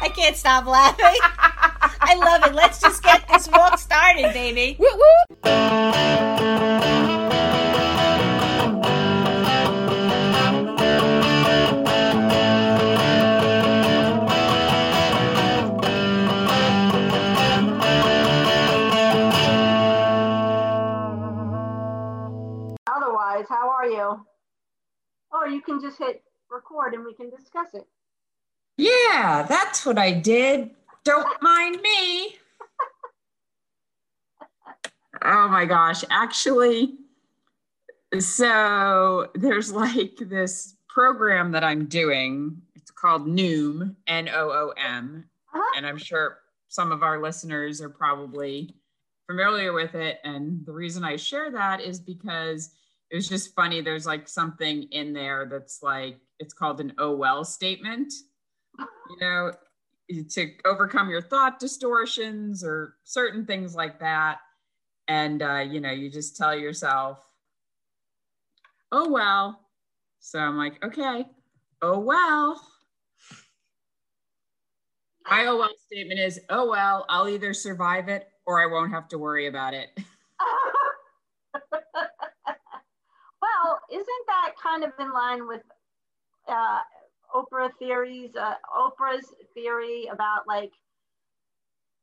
I can't stop laughing. I love it. Let's just get this walk started, baby. Woo woo! Otherwise, how are you? Or you can just hit record and we can discuss it. Yeah, that's what I did. Don't mind me. oh my gosh. Actually, so there's like this program that I'm doing. It's called Noom, N O O M. Uh-huh. And I'm sure some of our listeners are probably familiar with it. And the reason I share that is because it was just funny. There's like something in there that's like, it's called an oh well statement you know, to overcome your thought distortions or certain things like that. And, uh, you know, you just tell yourself, oh, well. So I'm like, okay, oh, well. My oh, well statement is, oh, well, I'll either survive it or I won't have to worry about it. well, isn't that kind of in line with uh, Oprah theories, uh, Oprah's theory about like,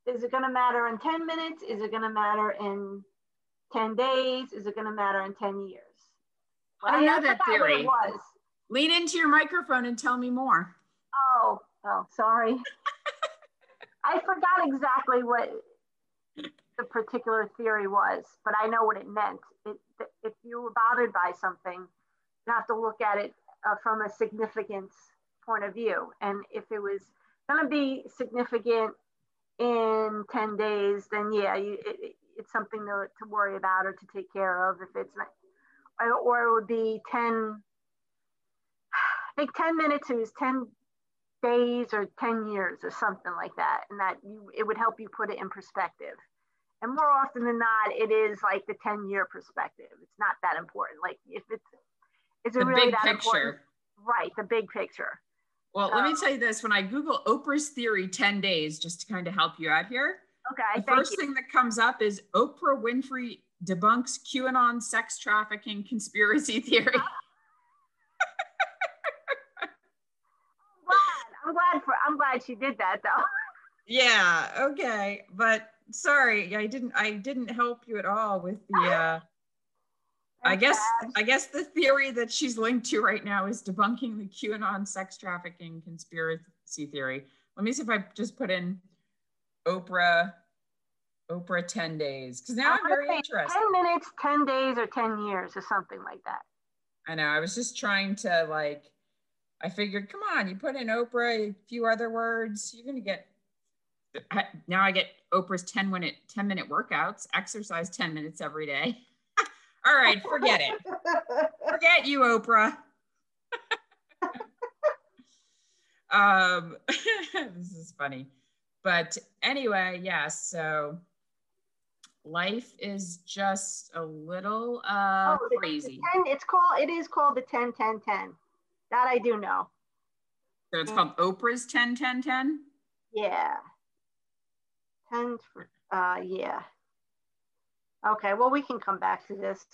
is it going to matter in 10 minutes? Is it going to matter in 10 days? Is it going to matter in 10 years? I don't know that theory. Was. Lean into your microphone and tell me more. Oh, oh, sorry. I forgot exactly what the particular theory was, but I know what it meant. It, if you were bothered by something, you have to look at it uh, from a significance point of view. And if it was going to be significant in 10 days, then yeah, you, it, it's something to, to worry about or to take care of. If it's not, or, it would be 10, I think 10 minutes is 10 days or 10 years or something like that. And that you, it would help you put it in perspective. And more often than not, it is like the 10 year perspective. It's not that important. Like if it's, is it The really big that picture. important? Right, the big picture. Well, let me Um, tell you this when I Google Oprah's theory 10 days, just to kind of help you out here, Okay, the first you. thing that comes up is Oprah Winfrey debunks QAnon sex trafficking conspiracy theory. glad. I'm glad for. I'm glad she did that though. yeah, okay. But sorry, I didn't I didn't help you at all with the uh I guess. I guess the theory that she's linked to right now is debunking the QAnon sex trafficking conspiracy theory. Let me see if I just put in Oprah Oprah 10 days because now I'm very interested. Ten minutes, ten days, or ten years, or something like that. I know. I was just trying to like, I figured, come on, you put in Oprah, a few other words, you're gonna get. Now I get Oprah's 10 minute 10 minute workouts, exercise 10 minutes every day. All right, forget it. Forget you, Oprah. um, this is funny, but anyway, yeah. So life is just a little uh Oh, crazy. 10, it's called. It is called the 10 10 10. That I do know. So it's called Oprah's 10 10 10. Yeah. Ten. Uh, yeah. Okay. Well, we can come back to this.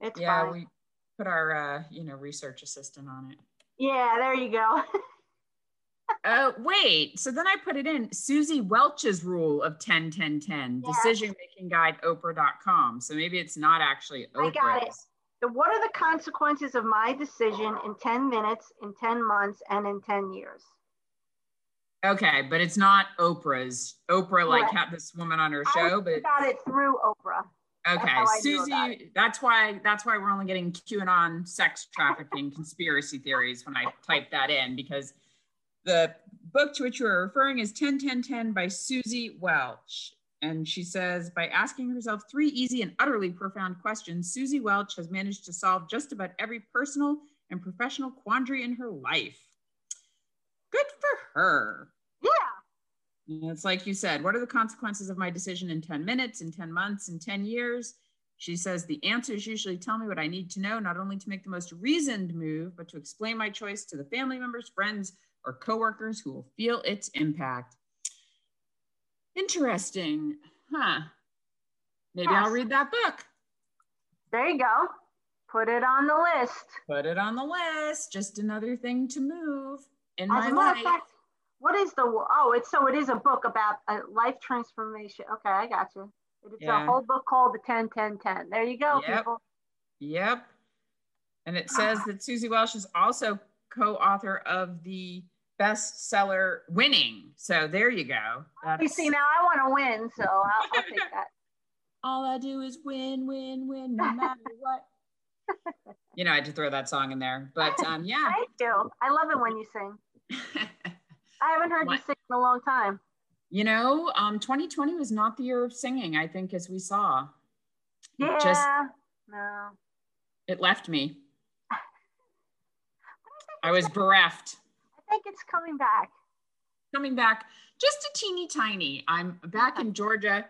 It's Yeah, fine. we put our uh, you know, research assistant on it. yeah. There you go. Oh, wait. So then I put it in Suzy Welch's rule of 10 10 10, Yes. decision making guide oprah.com. So maybe it's not actually I got it. So what are the consequences of my decision in 10 minutes, in 10 months, and in 10 years? Okay, but it's not Oprah's. Oprah like Correct. had this woman on her show, but got it through Oprah. okay, Suzy. That's why that's why we're only getting QAnon sex trafficking conspiracy theories when I type that in because the book to which you are referring is 101010 by Suzy Welch. And she says, by asking herself three easy and utterly profound questions, Suzy Welch has managed to solve just about every personal and professional quandary in her life. Good for her. Yeah. It's like you said, what are the consequences of my decision in 10 minutes, in 10 months, in 10 years? She says the answers usually tell me what I need to know, not only to make the most reasoned move, but to explain my choice to the family members, friends, or coworkers who will feel its impact. Interesting. Huh. Maybe yes. I'll read that book. There you go. Put it on the list. Put it on the list. Just another thing to move in As my life. Fact, what is the oh it's so it is a book about a life transformation. Okay, I got you. It's yeah. a whole book called the 10 10 10. There you go, yep. people. Yep. And it says that Suzy Welch is also co-author of the bestseller winning. So there you go. That's... You see, now I want to win, so I'll, I'll take that. All I do is win, win, win, no matter what. you know, I had to throw that song in there, but um, yeah. Thank you. I love it when you sing. I haven't heard what? you sing in a long time. You know, um, 2020 was not the year of singing. I think, as we saw. Yeah. It just, no. It left me. I was bereft. I think it's coming back. Coming back, just a teeny tiny. I'm back in Georgia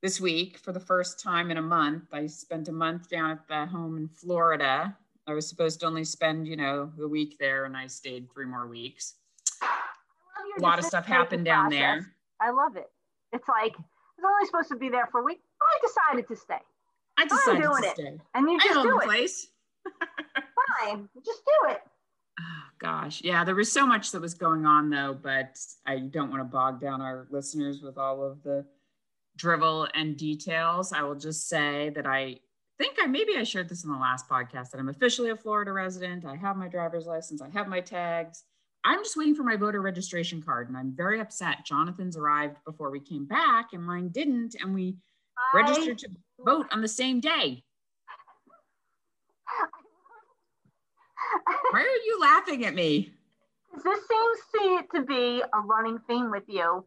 this week for the first time in a month. I spent a month down at the home in Florida. I was supposed to only spend, you know, the week there, and I stayed three more weeks. A lot of stuff happened down process. there. I love it. It's like it's only supposed to be there for a week. I decided to stay. I decided to it. stay. And you just I do it. Place. Fine, just do it. Oh, gosh, yeah, there was so much that was going on though, but I don't want to bog down our listeners with all of the drivel and details. I will just say that I think I maybe I shared this in the last podcast that I'm officially a Florida resident. I have my driver's license, I have my tags. I'm just waiting for my voter registration card and I'm very upset. Jonathan's arrived before we came back and mine didn't and we I... registered to vote on the same day. Why are you laughing at me? This seems to, to be a running theme with you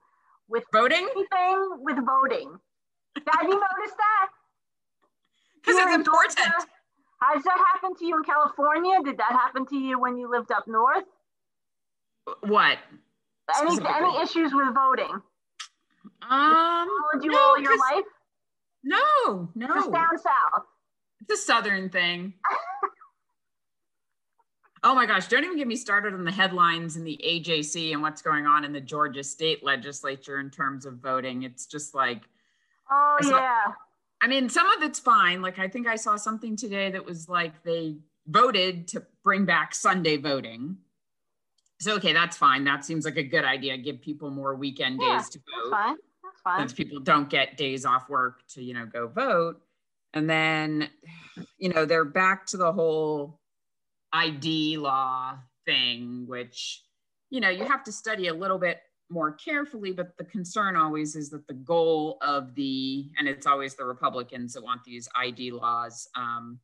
with voting? Anything with voting. Have you noticed that? Because it's important. Georgia, has that happened to you in California? Did that happen to you when you lived up north? What? Any any issues with voting? Um, followed you no, all your life? No, no. Just down south. It's a southern thing. Oh my gosh, don't even get me started on the headlines in the AJC and what's going on in the Georgia state legislature in terms of voting. It's just like, oh, I saw, yeah. I mean, some of it's fine. Like, I think I saw something today that was like they voted to bring back Sunday voting. So, okay, that's fine. That seems like a good idea. Give people more weekend yeah, days to vote. That's fine. That's fine. Since people don't get days off work to, you know, go vote. And then, you know, they're back to the whole ID law thing, which, you know, you have to study a little bit more carefully, but the concern always is that the goal of the, and it's always the Republicans that want these ID laws, um,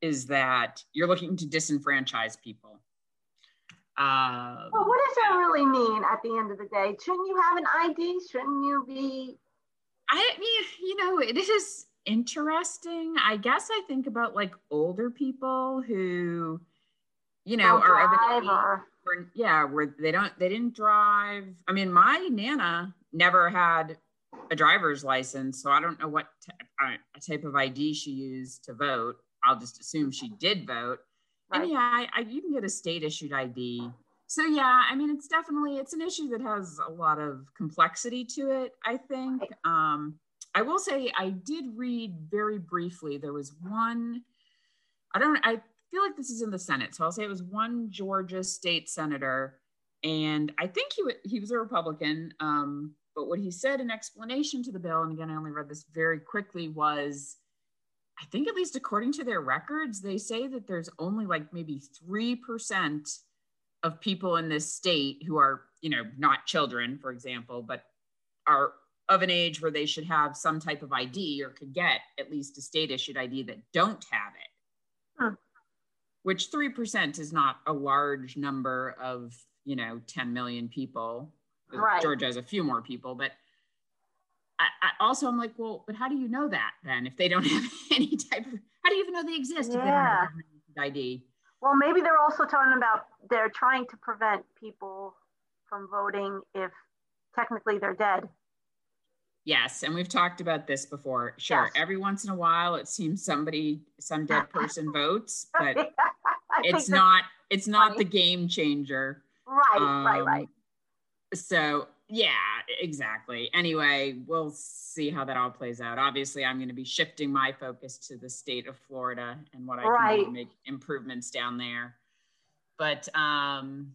is that you're looking to disenfranchise people. Uh, well, what does that really mean at the end of the day? Shouldn't you have an ID? Shouldn't you be? I mean, you know, this is interesting. I guess I think about like older people who, you know, are of or... where, yeah, where they don't, they didn't drive. I mean, my nana never had a driver's license, so I don't know what t- uh, type of ID she used to vote. I'll just assume she did vote. And yeah, I, I, you can get a state issued ID. So yeah, I mean, it's definitely it's an issue that has a lot of complexity to it. I think. Um, I will say I did read very briefly. There was one. I don't. I feel like this is in the Senate. So I'll say it was one Georgia state senator. And I think he, w- he was a Republican. Um, but what he said in explanation to the bill, and again, I only read this very quickly, was I think, at least according to their records, they say that there's only like maybe 3% of people in this state who are, you know, not children, for example, but are of an age where they should have some type of ID or could get at least a state issued ID that don't have it. Huh which 3% is not a large number of you know, 10 million people. Right. Georgia has a few more people, but I, I also I'm like, well, but how do you know that then if they don't have any type of how do you even know they exist if they don't Yeah. have ID? Well, maybe they're also talking about they're trying to prevent people from voting if technically they're dead. Yes, and we've talked about this before. Sure, Yes. every once in a while it seems somebody some dead person votes, but think it's not it's not funny. the game changer. right, right, Um, right. So yeah, exactly. Anyway, we'll see how that all plays out. Obviously, I'm going to be shifting my focus to the state of Florida and what I can do Right. to make improvements down there. But um,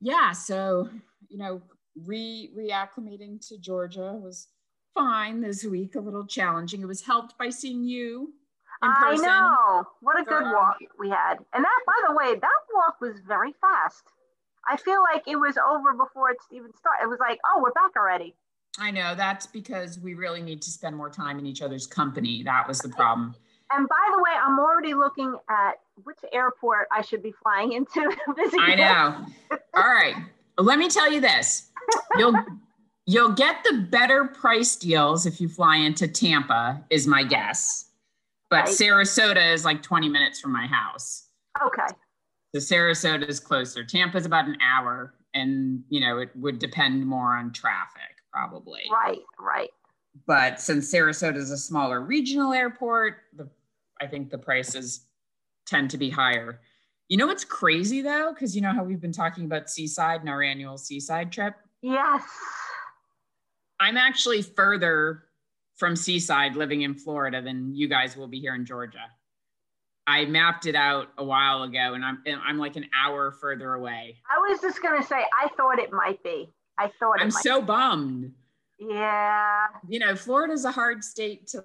yeah, so you know, re reacclimating to Georgia was fine this week. A little challenging. It was helped by seeing you in I know. What a good walk we had. And that, by the way, that walk was very fast. I feel like it was over before it even started. It was like, oh, we're back already. I know that's because we really need to spend more time in each other's company. That was the problem. And by the way, I'm already looking at which airport I should be flying into. to visit I know. All right. Let me tell you this. You'll you'll get the better price deals if you fly into Tampa, is my guess. But Right. Sarasota is like 20 minutes from my house. Okay. So Sarasota is closer. Tampa's about an hour, and you know, it would depend more on traffic, probably. Right, right. But since Sarasota is a smaller regional airport, the I think the prices tend to be higher. You know what's crazy though? Because you know how we've been talking about Seaside and our annual Seaside trip? Yes. I'm actually further from Seaside living in Florida than you guys will be here in Georgia. I mapped it out a while ago and I'm I'm like an hour further away. I was just gonna say I thought it might be. I thought I'm might so bummed. Yeah. You know, Florida's a hard state to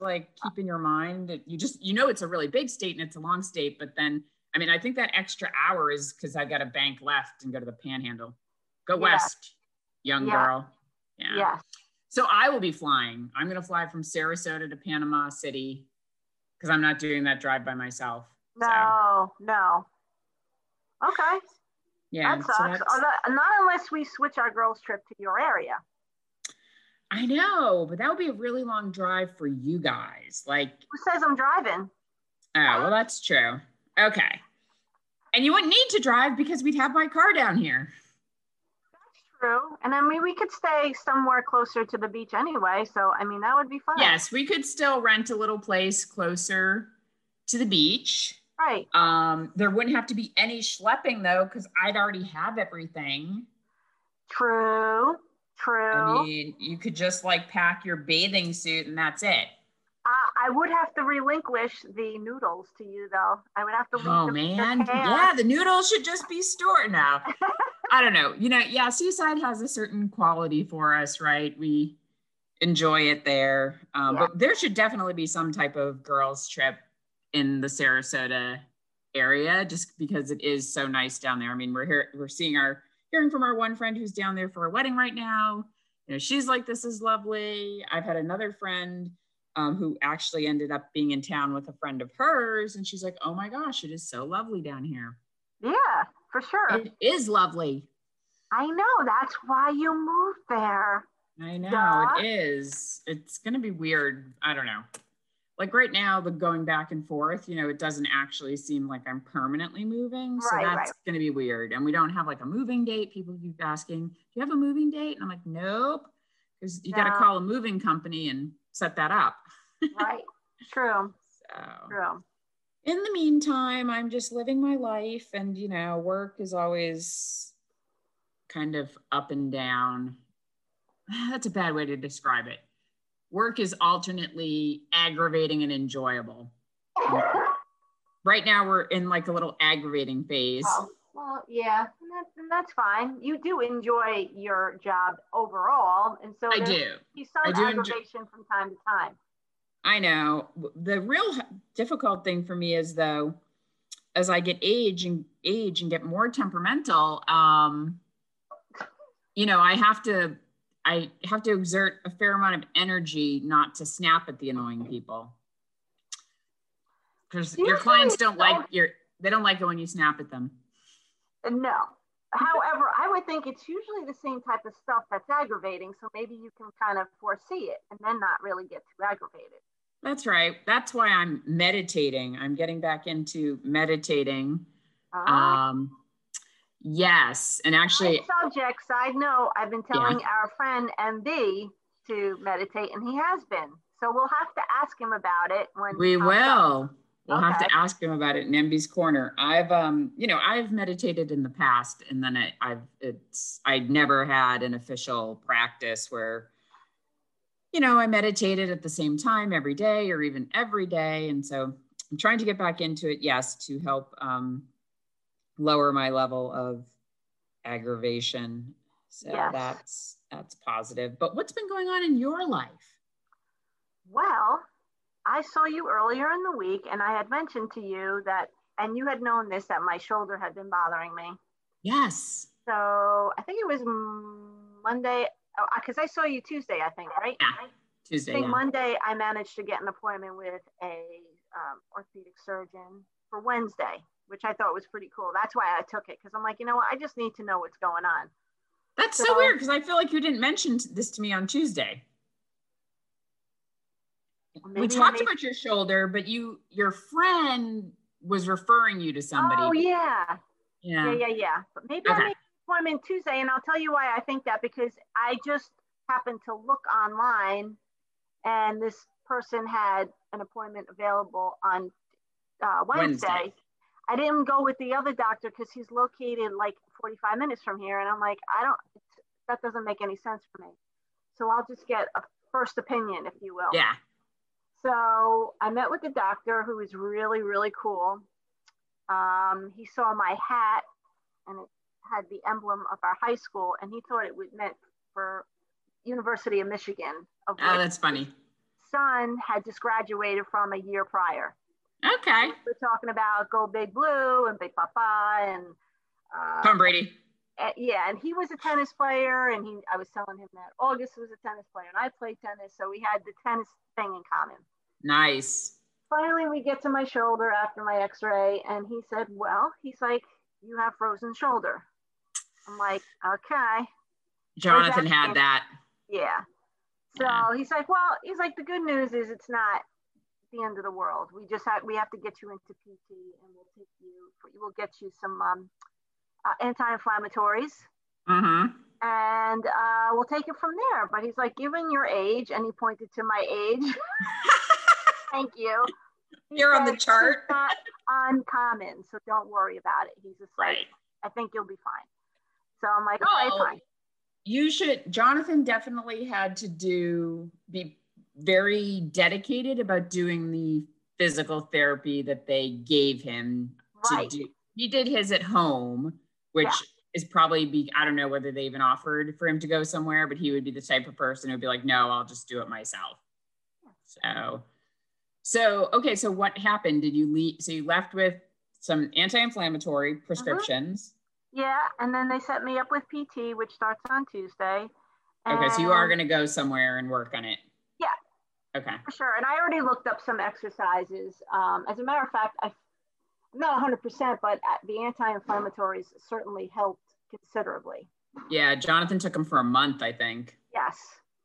like keep in your mind. It- You just you know it's a really big state and it's a long state, but then I mean I think that extra hour is because I got a bank left and go to the panhandle. Go Yeah. west, young Yeah. girl. Yeah. Yes. So I will be flying. I'm going to fly from Sarasota to Panama City because I'm not doing that drive by myself. So, No, no. Okay. yeah. that sucks. Although- not unless we switch our girls' trip to your area. I know, but that would be a really long drive for you guys. Like, Who says I'm driving? oh, well, that's true. Okay. And you wouldn't need to drive because we'd have my car down here. True. And I mean, we could stay somewhere closer to the beach anyway. So, I mean, that would be fun. Yes, we could still rent a little place closer to the beach. Right. Um, there wouldn't have to be any schlepping though, because I'd already have everything. True. True. I mean, you could just like pack your bathing suit and that's it. Uh, I would have to relinquish the noodles to you, though. I would have to. Oh man, yeah, the noodles should just be stored now. I don't know. You know, yeah, Seaside has a certain quality for us, right? We enjoy it there, um, Yeah. but there should definitely be some type of girls' trip in the Sarasota area, just because it is so nice down there. I mean, we're here, we're seeing our hearing from our one friend who's down there for a wedding right now. You know, she's like, "This is lovely." I've had another friend um, who actually ended up being in town with a friend of hers. And she's like, oh my gosh, it is so lovely down here. Yeah, for sure. It is lovely. I know. That's why you moved there. I know Duh. it is. It's going to be weird. I don't know. Like right now, the going back and forth, you know, it doesn't actually seem like I'm permanently moving. So Right, that's right. going to be weird. And we don't have like a moving date. People keep asking, do you have a moving date? And I'm like, nope. Because you got to call a moving company and set that up. Right. True. So. True. In the meantime, I'm just living my life, and you know, work is always kind of up and down. That's a bad way to describe it. Work is alternately aggravating and enjoyable. Right now, we're in like a little aggravating phase. Oh, well, yeah, and, that, and that's fine. You do enjoy your job overall, and so I do. be some do enjoy- aggravation from time to time. I know. The real difficult thing for me is though, as I get age and age and get more temperamental, um, you know, I have to I have to exert a fair amount of energy not to snap at the annoying people. Because your clients don't like your they don't like it when you snap at them. No. However, I would think it's usually the same type of stuff that's aggravating. So maybe you can kind of foresee it and then not really get too aggravated. That's right. That's why I'm meditating. I'm getting back into meditating. Uh, Um, yes. And actually, subject, side note, I've been telling our friend MB to meditate and he has been. So we'll have to ask him about it when we comes up. will. We'll have to ask him about it in MB's corner. I've um, you know, I've meditated in the past and then I, I've it's I'd never had an official practice where you know, I meditated at the same time every day or even every day. And so I'm trying to get back into it, yes, to help um lower my level of aggravation. So Yes. that's that's positive. But what's been going on in your life? Well, I saw you earlier in the week and I had mentioned to you that, and you had known this, that my shoulder had been bothering me. Yes. So I think it was mm, Monday, because I saw you Tuesday, I think, right? Yeah, I Tuesday. think yeah. Monday I managed to get an appointment with a um, orthopedic surgeon for Wednesday, which I thought was pretty cool. That's why I took it because I'm like, you know what? I just need to know what's going on. That's so, So- weird because I feel like you didn't mention this to me on Tuesday. we Maybe I talked about your shoulder, but you your friend was referring you to somebody. Oh yeah, yeah. yeah, yeah, yeah. But maybe Okay. I made appointment Tuesday, and I'll tell you why I think that because I just happened to look online, and this person had an appointment available on uh, Wednesday. Wednesday. I didn't go with the other doctor because he's located like 45 minutes from here, and I'm like, I don't. That doesn't make any sense for me. So I'll just get a first opinion, if you will. Yeah. So I met with the doctor who was really, really cool. Um, he saw my hat and it had the emblem of our high school, and he thought it was meant for University of Michigan, of Oh, that's funny. son had just graduated from a year prior. Okay. We're talking about Go Big Blue and Big Papa and uh, Tom Brady. uh, yeah, and he was a tennis player, and he I was telling him that August was a tennis player, and I played tennis, so we had the tennis thing in common. Nice. finally we get to my shoulder after my x-ray and he said well he's like you have frozen shoulder i'm like okay Jonathan that had that. yeah so Yeah. he's like well he's like the good news is it's not the end of the world we just have we have to get you into pt and we'll take you we'll get you some um, uh, anti-inflammatories Mm-hmm. and uh, we'll take it from there but he's like given your age and he pointed to my age thank you You're on the chart. Not uncommon, so don't worry about it. He's just like, Right. I think you'll be fine. So I'm like, okay, Oh, fine. You should. Jonathan definitely had to do be very dedicated about doing the physical therapy that they gave him Right. to do. He did his at home, which Yeah. is probably be I don't know whether they even offered for him to go somewhere, but he would be the type of person who'd be like, no, I'll just do it myself. So, so okay. So what happened? Did you leave? So you left with some anti-inflammatory uh-huh. prescriptions. Yeah, and then they set me up with PT, which starts on Tuesday. Okay, so you are going to go somewhere and work on it. Yeah. Okay. For sure. And I already looked up some exercises. Um, as a matter of fact, I, I'm not 100%, but uh, the anti-inflammatories certainly helped considerably. Yeah, Jonathan took him for a month, I think. Yes.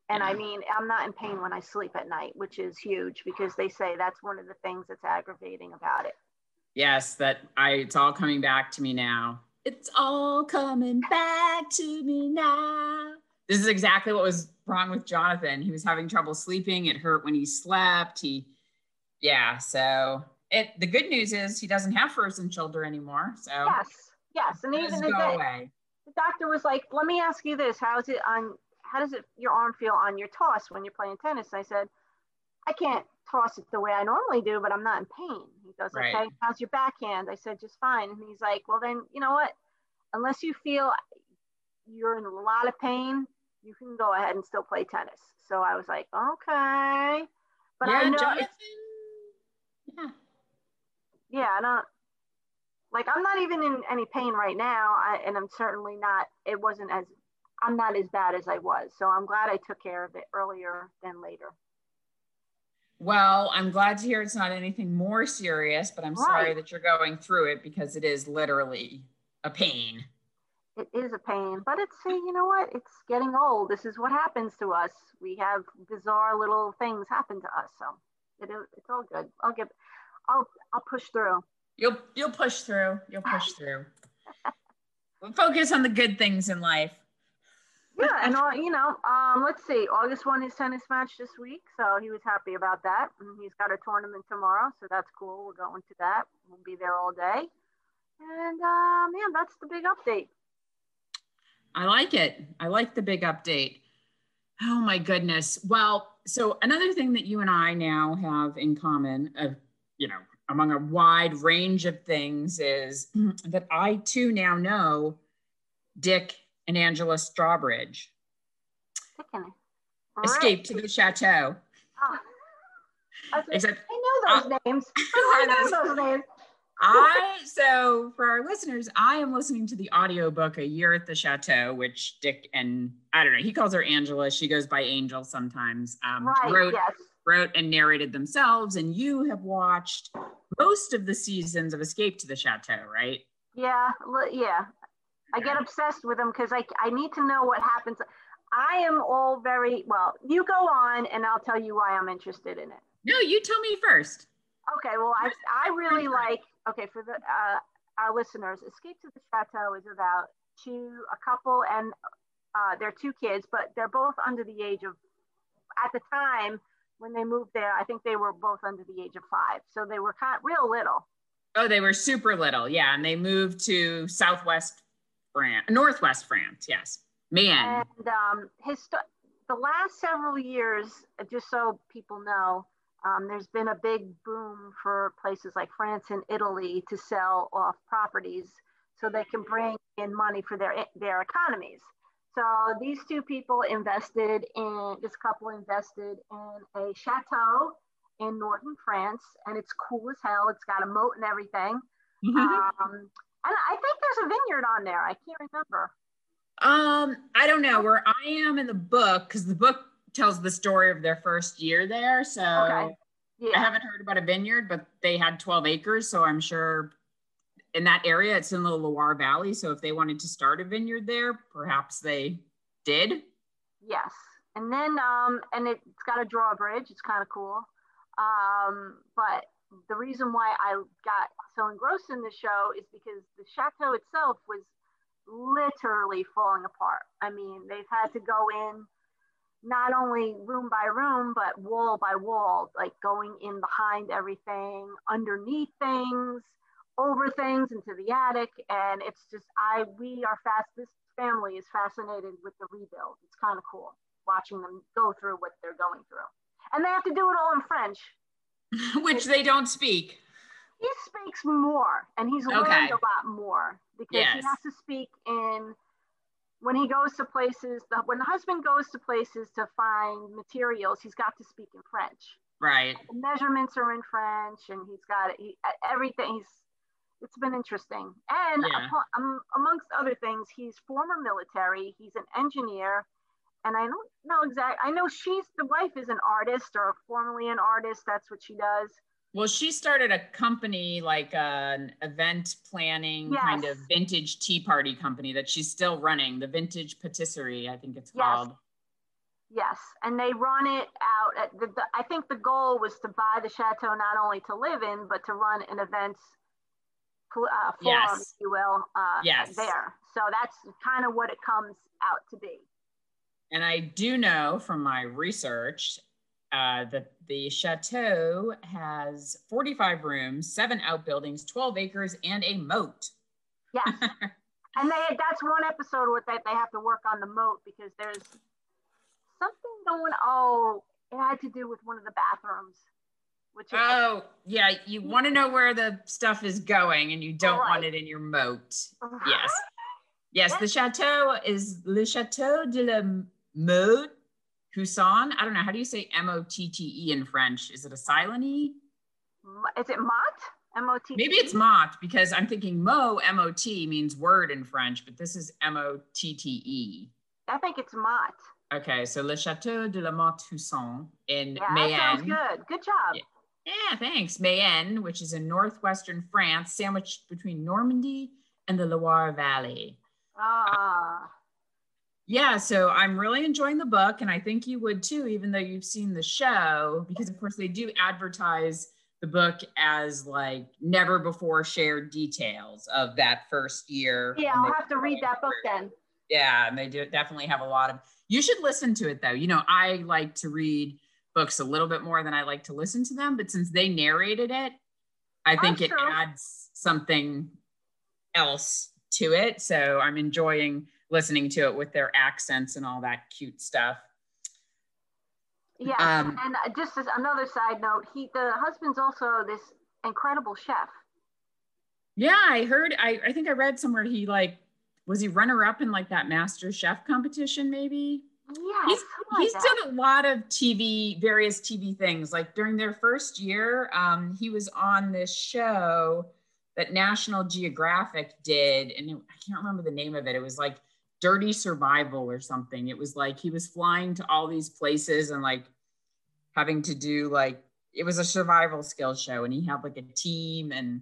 And I mean, I'm not in pain when I sleep at night, which is huge because they say that's one of the things that's aggravating about it. Yes, that I it's all coming back to me now. It's all coming back to me now. This is exactly what was wrong with Jonathan. He was having trouble sleeping. It hurt when he slept. He yeah, so it the good news is he doesn't have frozen shoulder anymore. So Yes. Yes. And it even does the, go the, away. the doctor was like, let me ask you this. How's it on, how does it, your arm feel on your toss when you're playing tennis? And I said, I can't toss it the way I normally do, but I'm not in pain. He goes, Right. okay, how's your backhand? I said, just fine. And he's like, well, then, you know what? Unless you feel you're in a lot of pain, you can go ahead and still play tennis. So I was like, okay. But yeah, I know, Jonathan. Yeah. yeah, I don't, like, I'm not even in any pain right now. I, and I'm certainly not, it wasn't as, I'm not as bad as I was. So I'm glad I took care of it earlier than later. Well, I'm glad to hear it's not anything more serious, but I'm sorry that you're going through it because it is literally a pain. It is a pain, but it's you know what? It's getting old. This is what happens to us. We have bizarre little things happen to us, so it it's all good. I'll get, I'll I'll push through. You'll you'll push through. You'll push through. Focus on the good things in life. Yeah, and all, you know, um, let's see. August won his tennis match this week, so he was happy about that. And he's got a tournament tomorrow, so that's cool. We're going to that. We'll be there all day. And um, yeah, that's the big update. I like it. I like the big update. Oh my goodness. Well, so another thing that you and I now have in common, of you know, among a wide range of things, is that I too now know Dick and Angela Strawbridge. Chicken. Escape to the chateau. Oh. I, Except I know those names. I know those names. I so for our listeners, I am listening to the audiobook A Year at the Chateau, which Dick and I don't know, he calls her Angela. She goes by Angel sometimes. Um, Right. wrote, yes. wrote and narrated themselves, and you have watched most of the seasons of Escape to the Chateau, right? Yeah. Yeah. I get obsessed with them because I I need to know what happens. I am all very well. You go on, and I'll tell you why I'm interested in it. No, you tell me first. Okay, well, I, I really like, okay, for the uh, our listeners, Escape to the Chateau is about two, a couple and uh, their two kids, but they're both under the age of, at the time when they moved there, I think they were both under the age of five. So they were kind of real little. Oh, they were super little, yeah, and they moved to Southwest France, Northwest France, yes. Man, And um, his, the last several years, just so people know, um, there's been a big boom for places like France and Italy to sell off properties so they can bring in money for their their economies. So these two people invested in this couple invested in a chateau in northern France, and it's cool as hell. It's got a moat and everything. Mm-hmm. Um, and I think there's a vineyard on there. I can't remember. Um, I don't know where I am in the book because the book tells the story of their first year there. So Okay. I haven't heard about a vineyard, but they had 12 acres. So I'm sure in that area, it's in the Loire Valley. So if they wanted to start a vineyard there, perhaps they did. Yes. And then, um, and it, it's got a drawbridge. It's kind of cool. Um, but the reason why I got so engrossed in the show is because the chateau itself was literally falling apart. I mean, they've had to go in not only room by room, but wall by wall, like going in behind everything, underneath things, over things into the attic. And it's just, I, we are fast, this family is fascinated with the rebuild. It's kind of cool watching them go through what they're going through. And they have to do it all in French. Which they don't speak. He speaks more and he's learned Okay. a lot more because he has to speak in when he goes to places the, when the husband goes to places to find materials he's got to speak in french Right. the measurements are in french and he's got he, everything he's it's been interesting and Yeah. apo- um, amongst other things he's former military he's an engineer and i don't know exactly. i know she's the wife is an artist or formerly an artist that's what she does Well, she started a company like an event planning kind of vintage tea party company that she's still running, the Vintage Patisserie, I think it's Yes. called. Yes, and they run it out. At the, the, I think the goal was to buy the chateau not only to live in, but to run an events uh, forum, Yes. if you will, uh, Yes. there. So that's kind of what it comes out to be. And I do know from my research uh, that the chateau has 45 rooms, seven outbuildings, 12 acres, and a moat. Yes, and they that's one episode with that they have to work on the moat because there's something going. Oh, it had to do with one of the bathrooms, which is, Oh, yeah. You want to know where the stuff is going and you don't want it in your moat. Yes. Yes, the chateau is Le Chateau de la Motte Husson. I don't know. How do you say M O T T E in French? Is it a silent E? Is it Mott? M O T. Maybe it's Mot because I'm thinking Mo, M O T means word in French, but this is M O T T E. I think it's Mot. Okay, so Le Chateau de la Motte Husson in Yeah, that sounds Mayenne. good. Good job. Yeah. Yeah, thanks. Mayenne, which is in northwestern France, sandwiched between Normandy and the Loire Valley. Ah. Yeah, so I'm really enjoying the book, and I think you would too, even though you've seen the show, because of course they do advertise the book as like never before shared details of that first year. Yeah, I'll have to read that book then. Yeah, and they do definitely have a lot of. You should listen to it though. You know, I like to read books a little bit more than I like to listen to them, but since they narrated it, I think That's it true. adds something else to it. So I'm enjoying listening to it with their accents and all that cute stuff. Yeah, Um, and just as another side note, he the husband's also this incredible chef. Yeah, I heard. I I think I read somewhere he like was he runner up in like that Master Chef competition maybe. Yeah, he's like he's that. done a lot of TV, various TV things. Like during their first year, um, he was on this show that National Geographic did, and it, I can't remember the name of it. It was like Dirty Survival or something. It was like he was flying to all these places and like having to do like it was a survival skill show, and he had like a team and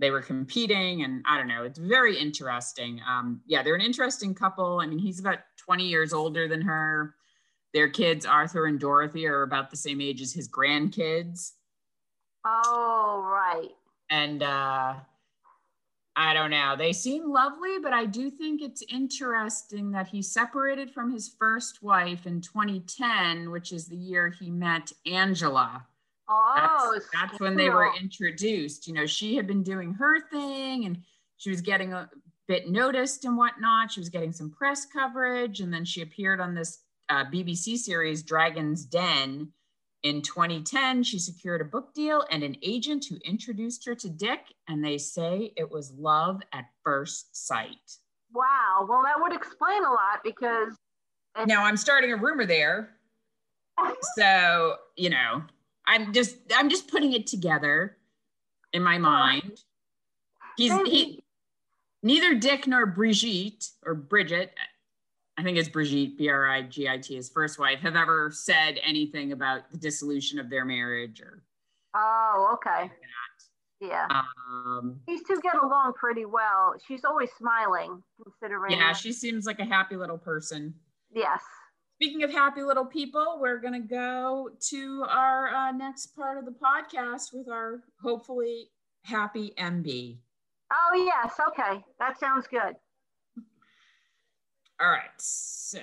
they were competing and i don't know. It's very interesting. Um, yeah they're an interesting couple. I mean he's about 20 years older than her. Their kids arthur and dorothy are about the same age as his grandkids. Oh, right. and uh, i don't know they seem lovely but i do think it's interesting that he separated from his first wife in 2010 which is the year he met angela Oh, that's, that's when they were introduced. You know, she had been doing her thing and she was getting a bit noticed and whatnot. She was getting some press coverage. And then she appeared on this uh, BBC series, Dragon's Den. In 2010, she secured a book deal and an agent who introduced her to Dick. And they say it was love at first sight. Wow. Well, that would explain a lot because Now I'm starting a rumor there. So, you know, I'm just I'm just putting it together in my mind. He's he neither Dick nor Brigitte or Bridget, I think it's Brigitte, B-R-I-G-I-T, his first wife, have ever said anything about the dissolution of their marriage or oh, okay. Yeah. um These two get along pretty well. She's always smiling, considering. yeah, she seems like a happy little person. Yes. Speaking of happy little people, we're going to go to our uh, next part of the podcast with our hopefully happy MB. Oh, yes. Okay. That sounds good. All right. So,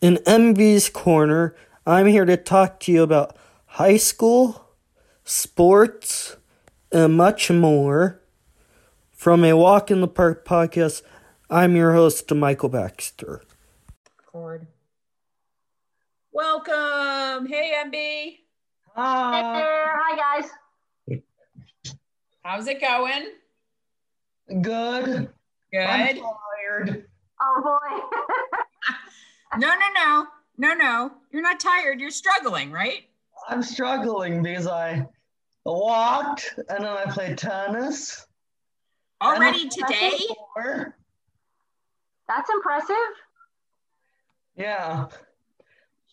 In MB's Corner, I'm here to talk to you about high school, sports, and much more. From a Walk in the Park podcast, I'm your host, Michael Baxter. record. Welcome. Hey, MB. Hey there. Hi, guys. How's it going? Good. Good. tired. Oh, boy. No, no, no. No, no. You're not tired. You're struggling, right? I'm struggling because I walked and then I played tennis. Already today? That's impressive. Yeah.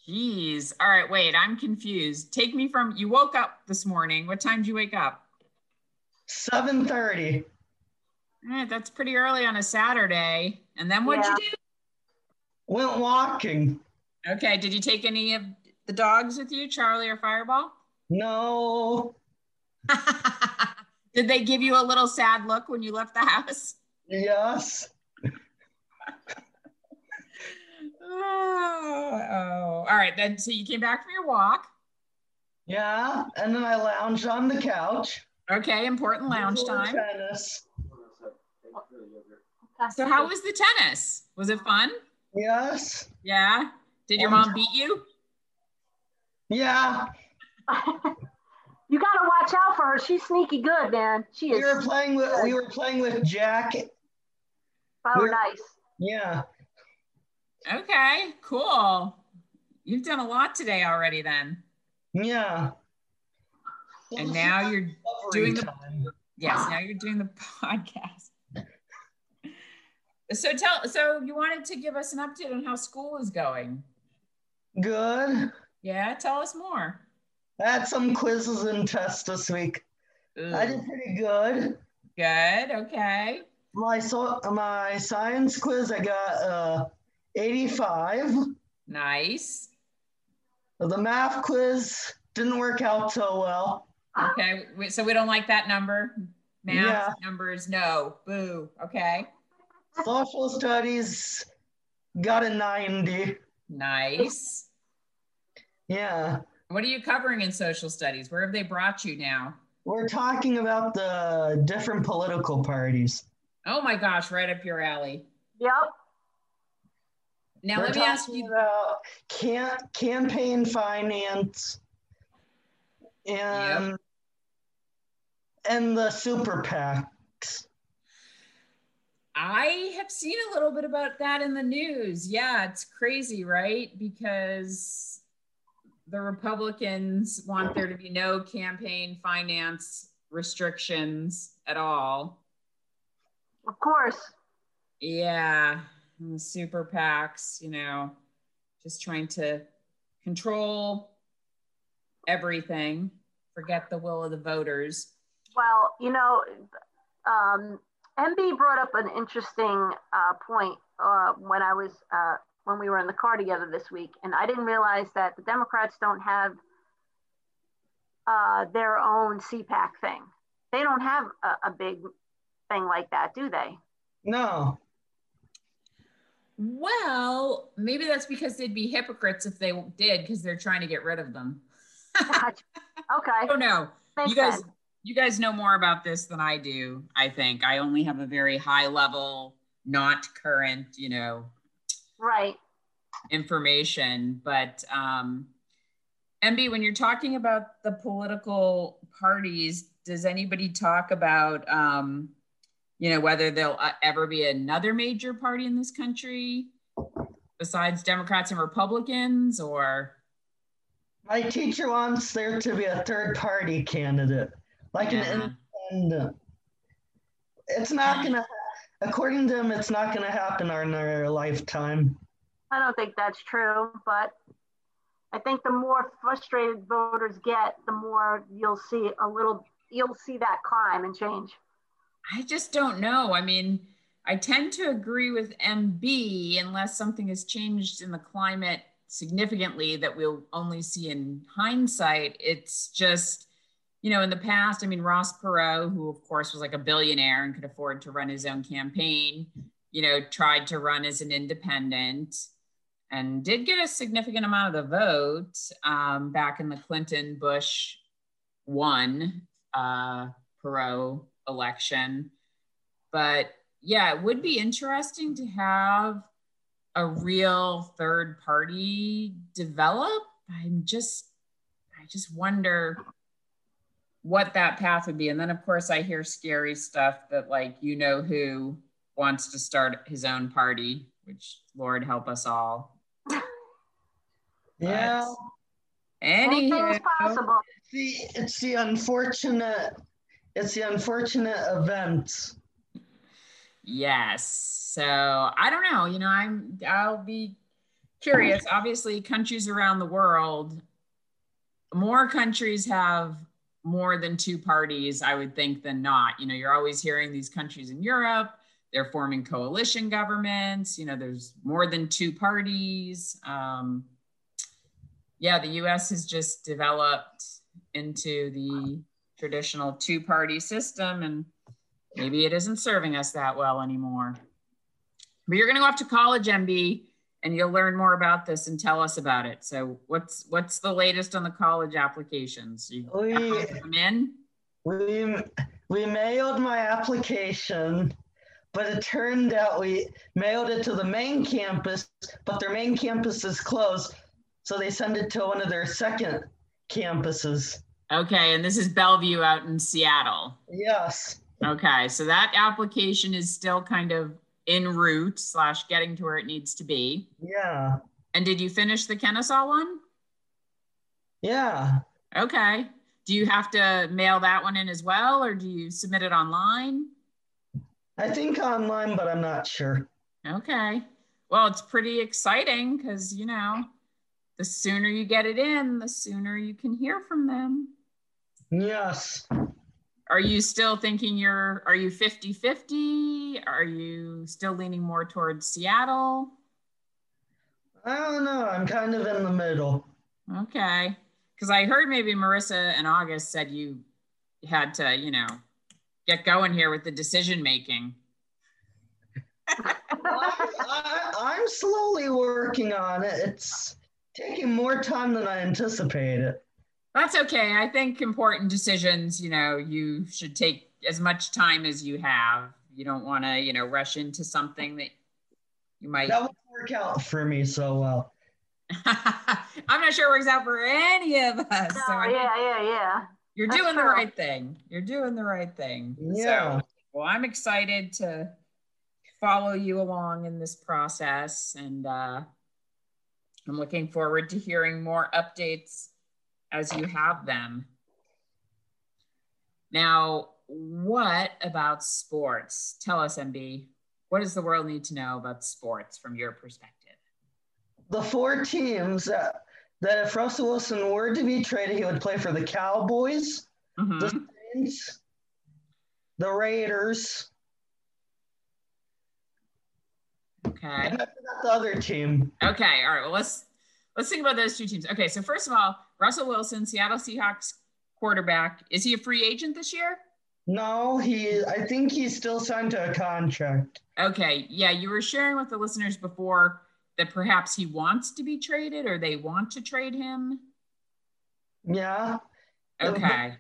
Jeez. All right, wait. I'm confused. Take me from you woke up this morning. What time did you wake up? 7:30. Eh, that's pretty early on a Saturday. And then what'd Yeah. you do? Went walking. Okay. Did you take any of the dogs with you, Charlie or Fireball? No. Did they give you a little sad look when you left the house? Yes. Oh, oh. all right. Then, so you came back from your walk. Yeah. And then I lounged on the couch. Okay, important lounge time. Tennis. So, how was the tennis? Was it fun? Yes. Yeah. Did your mom beat you? Yeah. you got to watch out for her. She's sneaky good, man. She is. We were playing with we were playing with Jack. Oh, so nice. Yeah. Okay, cool. You've done a lot today already then. Yeah. and now you're doing the time. yes, now you're doing the podcast. So tell so you wanted to give us an update on how school is going. Good. Yeah, tell us more. I had some quizzes and tests this week. I did pretty good. Good. Okay. My so my science quiz, I got uh 85. Nice. The math quiz didn't work out so well. Okay. So we don't like that number. Math Yeah. numbers, no. Boo. Okay. Social studies got a 90. Nice. Yeah. What are you covering in social studies? Where have they brought you now? We're talking about the different political parties. Oh my gosh, right up your alley. Yep. Now We're let me ask you. about can, campaign finance and and the super PACs. I have seen a little bit about that in the news. Yeah, it's crazy, right? Because the Republicans want there to be no campaign finance restrictions at all. Of course. Yeah, and the super PACs, you know, just trying to control everything, forget the will of the voters. Well, you know, um, MB brought up an interesting uh, point uh, when I was uh, when we were in the car together this week, and I didn't realize that the Democrats don't have uh, their own CPAC thing. They don't have a, a big thing like that, do they? No. Well, maybe that's because they'd be hypocrites if they did, because they're trying to get rid of them. I okay, don't know. makes you guys, sense. you guys know more about this than I do. I think I only have a very high level, not current, you know, Right. information. But um, MB, when you're talking about the political parties, does anybody talk about, um, you know, whether there'll uh, ever be another major party in this country besides Democrats and Republicans, or My teacher wants there to be a third party candidate, like Yeah. an independent. It's not gonna, according to him, it's not gonna happen in our lifetime. I don't think that's true, but I think the more frustrated voters get, the more you'll see a little, you'll see that climb and change. I just don't know. I mean, I tend to agree with MB unless something has changed in the climate significantly that we'll only see in hindsight. It's just, you know, in the past, I mean, Ross Perot, who of course was like a billionaire and could afford to run his own campaign, you know, tried to run as an independent and did get a significant amount of the vote um, back in the Clinton Bush one uh, Perot election. But yeah, it would be interesting to have a real third party develop. I'm just, I just wonder what that path would be. And then, of course, I hear scary stuff that, like, you know, who wants to start his own party, which Lord help us all. Yeah. Anything's Anywho, possible. The, it's the unfortunate, it's the unfortunate event. Yes. So I don't know. You know, I'm I'll be curious. Obviously, countries around the world, more countries have more than two parties, I would think, than not. You know, you're always hearing these countries in Europe, they're forming coalition governments. You know, there's more than two parties. Um, yeah, the US has just developed into the traditional two party system and maybe it isn't serving us that well anymore. But you're going to go off to college, MB, and you'll learn more about this and tell us about it. So, what's what's the latest on the college applications? You We, come in? we, we mailed my application, but it turned out we mailed it to the main campus, but their main campus is closed. So they send it to one of their second campuses. Okay, and this is Bellevue out in Seattle. Yes. Okay, so that application is still kind of en route slash getting to where it needs to be. Yeah. And did you finish the Kennesaw one? Yeah. Okay. do you have to mail that one in as well, or do you submit it online? I think online, but I'm not sure. Okay. Well, it's pretty exciting because, you know, the sooner you get it in, the sooner you can hear from them. Yes. Are you still thinking you're, are you 50 50? Are you still leaning more towards Seattle? I don't know. I'm kind of in the middle. Okay. Because I heard maybe Marissa and August said you had to, you know, get going here with the decision making. I, am slowly working on it. It's taking more time than I anticipated. That's okay. I think important decisions, you know, you should take as much time as you have. You don't want to, you know, rush into something that you might. That would work out for me so well. I'm not sure it works out for any of us. No, so yeah, yeah, yeah. You're That's doing true. the right thing. You're doing the right thing. Yeah. So, well, I'm excited to follow you along in this process, and uh, I'm looking forward to hearing more updates as you have them. Now, what about sports? Tell us, MB. What does the world need to know about sports from your perspective? The four teams that, that if Russell Wilson were to be traded, he would play for the Cowboys, mm-hmm. the Saints, the Raiders. Okay. the other team. Okay. All right. Well, let's let's think about those two teams. Okay. So first of all, Russell Wilson, Seattle Seahawks quarterback. Is he a free agent this year? No, he. I think he's still signed to a contract. Okay. Yeah, you were sharing with the listeners before that perhaps he wants to be traded or they want to trade him. Yeah. Okay.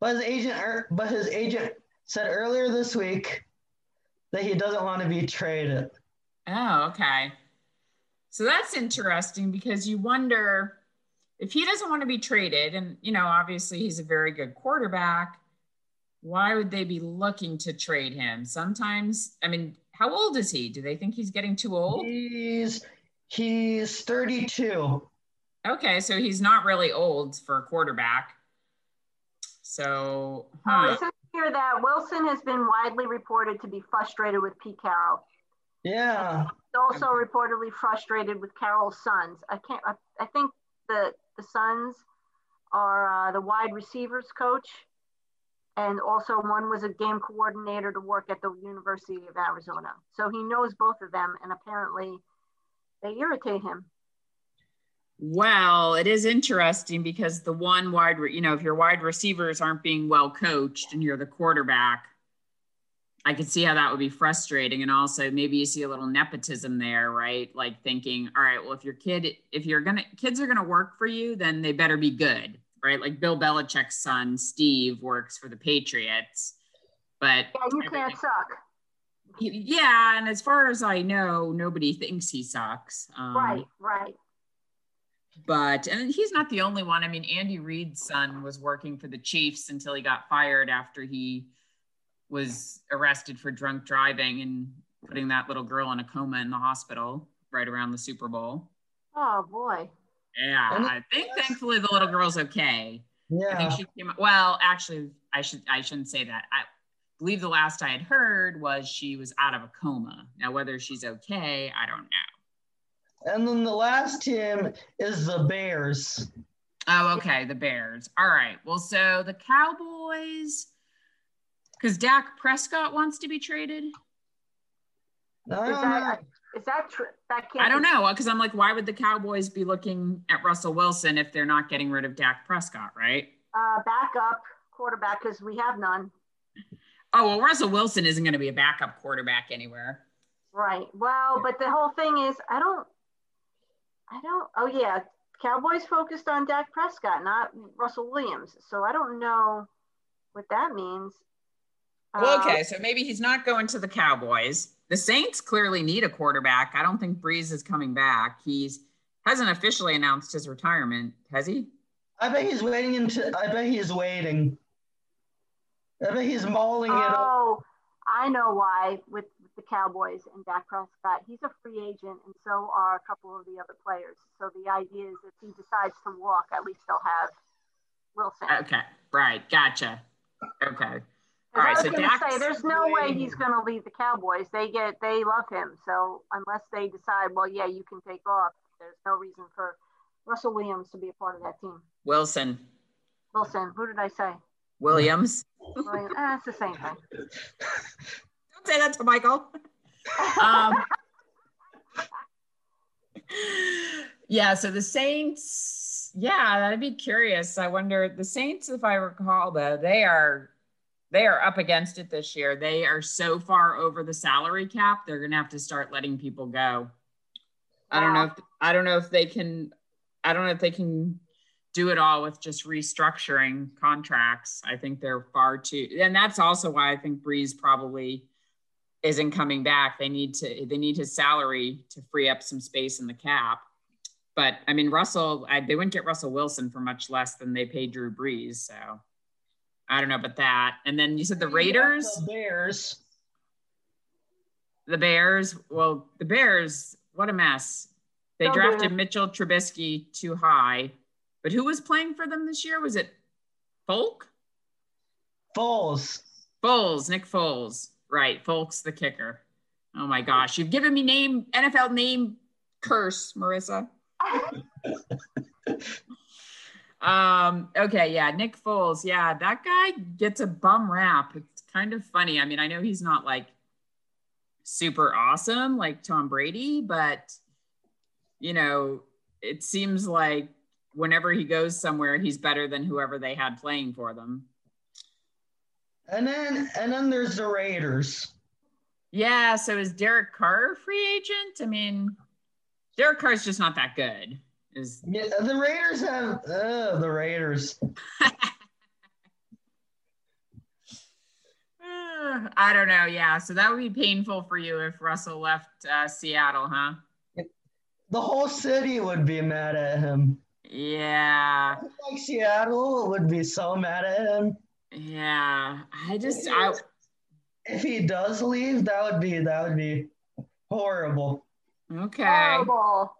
But his agent, er, but his agent said earlier this week that he doesn't want to be traded. Oh, okay. So that's interesting because you wonder if he doesn't want to be traded, and you know, obviously he's a very good quarterback. Why would they be looking to trade him? Sometimes, I mean, how old is he? Do they think he's getting too old? He's he's 32. Okay, so he's not really old for a quarterback. So, oh, huh. Oh, hear that Wilson has been widely reported to be frustrated with Pete Carroll. Yeah. He's also reportedly frustrated with Carroll's sons. I can't. I, I think the the sons are uh, the wide receivers coach, and also one was a game coordinator to work at the University of Arizona. So he knows both of them, and apparently they irritate him. Well, it is interesting because the one wide, you know, if your wide receivers aren't being well coached and you're the quarterback, I could see how that would be frustrating. And also maybe you see a little nepotism there, right? Like thinking, all right, well, if your kid, if you're gonna, kids are gonna work for you, then they better be good, right? Like Bill Belichick's son, Steve, works for the Patriots, but yeah, you can't suck. yeah, and as far as I know, nobody thinks he sucks. Um, right, right but and he's not the only one. I mean, Andy Reid's son was working for the Chiefs until he got fired after he was arrested for drunk driving and putting that little girl in a coma in the hospital right around the Super Bowl. Oh boy. Yeah, I think thankfully the little girl's okay. Yeah. I think she came well, actually I should I shouldn't say that. I believe the last I had heard was she was out of a coma. Now whether she's okay, I don't know. And then the last team is the Bears. Oh, okay. The Bears. All right. Well, so the Cowboys, because Dak Prescott wants to be traded. No, is that, is that true? That can't I don't know. Because I'm like, why would the Cowboys be looking at Russell Wilson if they're not getting rid of Dak Prescott, right? Uh, backup quarterback, because we have none. Oh, well, Russell Wilson isn't going to be a backup quarterback anywhere. Right. Well, but the whole thing is, I don't, I don't. Oh yeah, Cowboys focused on Dak Prescott, not Russell Williams. So I don't know what that means. Well, okay, uh, so maybe he's not going to the Cowboys. The Saints clearly need a quarterback. I don't think Brees is coming back. He's hasn't officially announced his retirement, has he? I bet he's waiting until. I bet he's waiting. I bet he's mauling oh, it. Oh, I know why. With the Cowboys and Dak Prescott. He's a free agent, and so are a couple of the other players. So the idea is if he decides to walk, at least they'll have Wilson. Okay, right, gotcha. Okay. All right, I was so going to Dak's say, there's no way he's going to leave the Cowboys. They get, they love him. So unless they decide, well, yeah, you can take off, there's no reason for Russell Williams to be a part of that team. Wilson Wilson, who did I say? Williams. Williams. eh, it's the same thing. Don't say that to Michael. um, yeah, so the Saints, yeah, I'd be curious. I wonder the Saints, if I recall, though, they are they are up against it this year. They are so far over the salary cap, they're gonna have to start letting people go. I don't know if I don't know if they can I don't know if they can do it all with just restructuring contracts. I think they're far too and that's also why I think Brees probably isn't coming back. They need to they need his salary to free up some space in the cap. But I mean Russell, I, they wouldn't get Russell Wilson for much less than they paid Drew Brees. So I don't know about that. And then you said the Raiders, The Bears. the Bears. Well, the Bears, what a mess. They drafted. Mitchell Trubisky too high. But who was playing for them this year? Was it Folk? Foles. Foles, Nick Foles. Right, Folk's the kicker. Oh my gosh, you've given me name NFL name curse, Marissa. um, okay, yeah, Nick Foles. Yeah, that guy gets a bum rap. It's kind of funny. I mean, I know he's not like super awesome like Tom Brady, but you know, it seems like whenever he goes somewhere, he's better than whoever they had playing for them. And then and then there's the Raiders. Yeah. So is Derek Carr a free agent? I mean, Derek Carr's just not that good. Is Yeah, the Raiders have uh, the Raiders. Uh, I don't know. Yeah. So that would be painful for you if Russell left uh, Seattle, huh? The whole city would be mad at him. Yeah. Like Seattle would be so mad at him. Yeah. I just, I, If he does leave, that would be that would be horrible. okay. Horrible.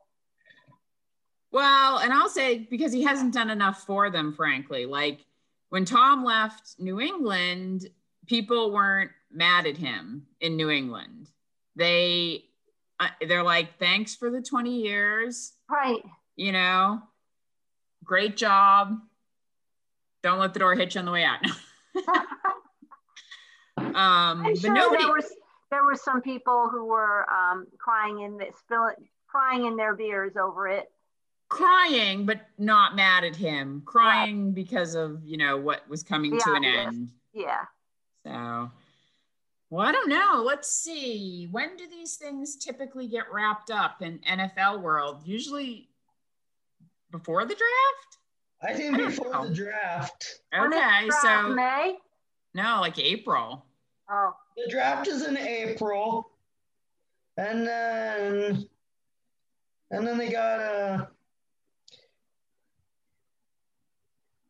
Well, and I'll say because he hasn't done enough for them, frankly. Like when Tom left New England, people weren't mad at him in New England. They, uh, they're like, thanks for the 20 years. Right. you know, great job. Don't let the door hit you on the way out. um, I'm but sure nobody, there was there were some people who were um, crying in the spilling crying in their beers over it. Crying, but not mad at him, crying because of, you know, what was coming The to an end. Yeah. So, well, I don't know. Let's see. When do these things typically get wrapped up in NFL world? Usually before the draft? I think I before know. the draft. Okay, draft, so May. no, like April. Oh, The draft is in April. And then and then they got uh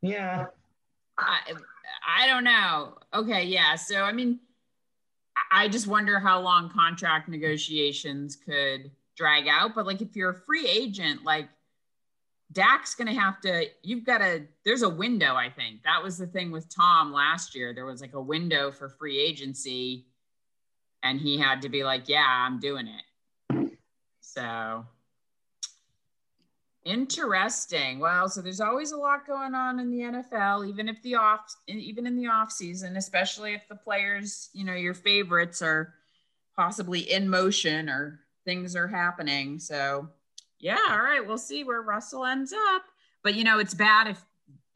yeah. I, I don't know. Okay, yeah. So I mean, I- just wonder how long contract negotiations could drag out. But like, if you're a free agent, like Dak's gonna have to. You've got to. There's a window. I think that was the thing with Tom last year. There was like a window for free agency, and he had to be like, "Yeah, I'm doing it." So Interesting. Well, so there's always a lot going on in the NFL, even if the off, even in the off season, especially if the players, you know, your favorites are possibly in motion or things are happening. So, yeah, all right, we'll see where Russell ends up. But you know, it's bad if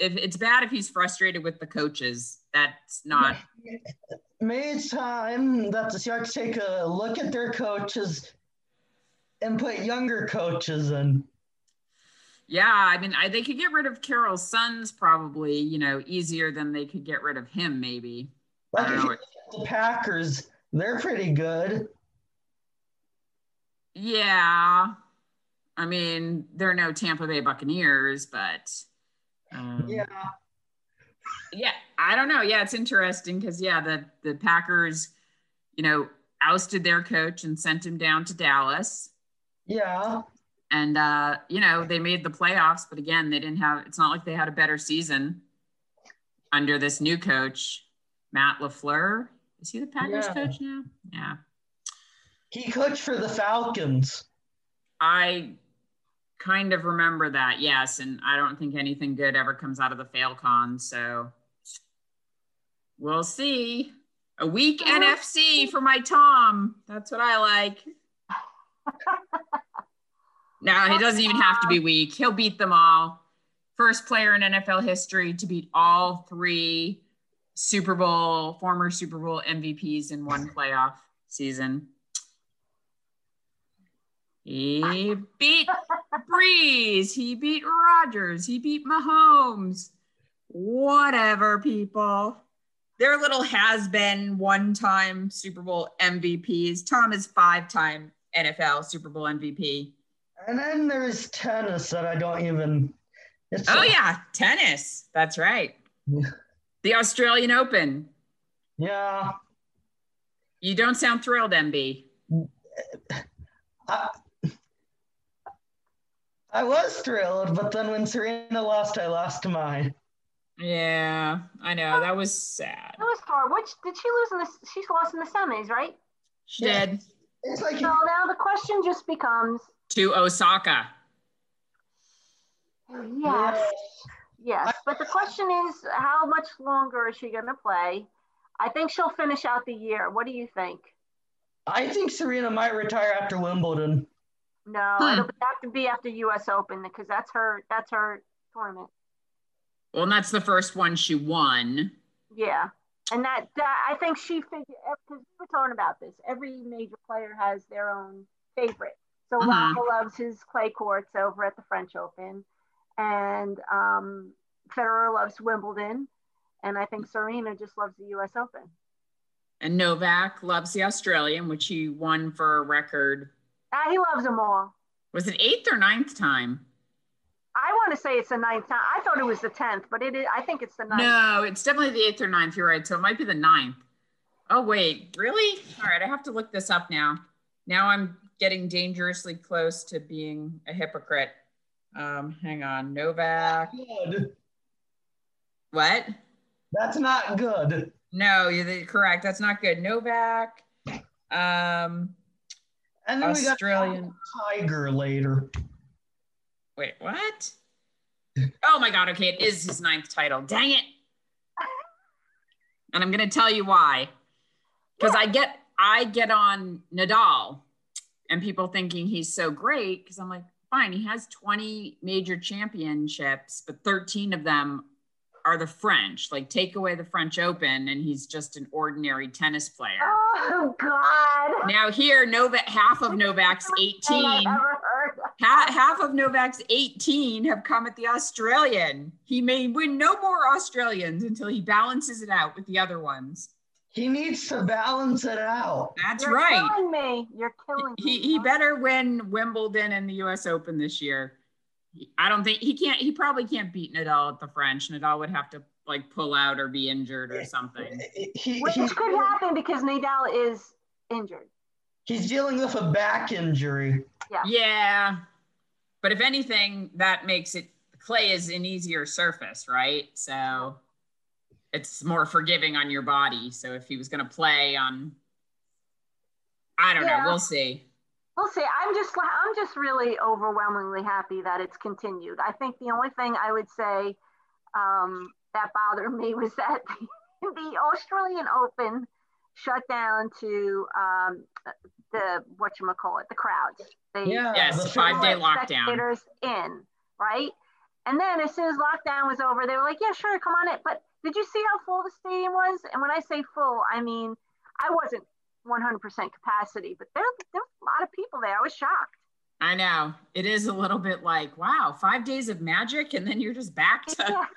if it's bad if he's frustrated with the coaches. That's not. Maybe it's time that the Seahawks take a look at their coaches and put younger coaches in. Yeah, I mean, I, they could get rid of Carroll's sons probably, you know, easier than they could get rid of him, maybe. I don't know. you the Packers, they're pretty good. Yeah. I mean, they're no Tampa Bay Buccaneers, but um, Yeah. yeah, I don't know. Yeah, it's interesting because yeah, the the Packers, you know, ousted their coach and sent him down to Dallas, Yeah. And uh, you know they made the playoffs, but again, they didn't have. It's not like they had a better season. under this new coach, Matt LaFleur. Is he the Packers Yeah. coach now? Yeah. He coached for the Falcons. I kind of remember that, yes. And I don't think anything good ever comes out of the Falcon. So we'll see. A weak NFC for my Tom. That's what I like. no, he doesn't even have to be weak. He'll beat them all. First player in NFL history to beat all three Super Bowl, former Super Bowl MVPs in one playoff season. He beat Brees. He beat Rodgers. He beat Mahomes. Whatever, people. They're little has been one time Super Bowl MVPs. Tom is five time NFL Super Bowl MVP. And then there's tennis that I don't even. It's Oh, yeah, tennis. That's right. Yeah. The Australian Open. Yeah. You don't sound thrilled, MB. I, I was thrilled, but then when Serena lost, I lost mine. Yeah, I know. That was sad. It was hard. Which did she lose in the? She's lost in the semis, right? She Yeah. did It's like So now the question just becomes, to Osaka. yes, yes. But the question is, how much longer is she going to play? I think she'll finish out the year. What do you think? I think Serena might retire after Wimbledon. No, Hmm. it'll have to be after U.S. Open because that's her. That's her tournament. Well, and that's the first one she won. Yeah, and that, that I think she figured because we're talking about this. Every major player has their own favorite. So. Rafa loves his clay courts over at the French Open, and um, Federer loves Wimbledon, and I think Serena just loves the U.S. Open. And Novak loves the Australian, which he won for a record. Ah, he loves them all. Was it eighth or ninth time? I want to say it's the ninth time. I thought it was the tenth, but it is. I think it's the ninth. No, it's definitely the eighth or ninth. You're right. So it might be the ninth. Oh, wait, really? All right, I have to look this up now. Now I'm getting dangerously close to being a hypocrite. Um, hang on. Novak. Good. What? That's not good. No, you're the, correct. That's not good. Novak. Um, And then Australian. we got Tiger later. Wait, what? Oh my God. Okay, it is his ninth title. Dang it. And I'm going to tell you why. Because I get I get on Nadal and people thinking he's so great because I'm like, fine, he has 20 major championships, but 13 of them are the French. Like take away the French Open and he's just an ordinary tennis player. Oh God! Now here, Novak half of Novak's 18 I ever heard. Ha- half of Novak's 18 have come at the Australian. He may win no more Australians until he balances it out with the other ones. He needs to balance it out. That's right. You're right. killing me. You're killing me. He, he better win Wimbledon and the US Open this year. I don't think he can't, he probably can't beat Nadal at the French. Nadal would have to like pull out or be injured or something. He, Which he's, could happen because Nadal is injured. he's dealing with a back injury. Yeah. But if anything, that makes it clay is an easier surface, right? So it's more forgiving on your body. So if he was going to play on, I don't Yeah. know, we'll see. We'll see. I'm just I'm just really overwhelmingly happy that it's continued. I think the only thing I would say um, that bothered me was that the Australian Open shut down to um, the what you call it, the crowds. They Yeah. Yes, the five day let lockdown. spectators in, right? And then as soon as lockdown was over, they were like, "Yeah, sure, come on it." But did you see how full the stadium was? And when I say full, I mean I wasn't 100% capacity, but there there was a lot of people there. I was shocked. I know it is a little bit like, wow, five days of magic and then you're just back to. Yeah.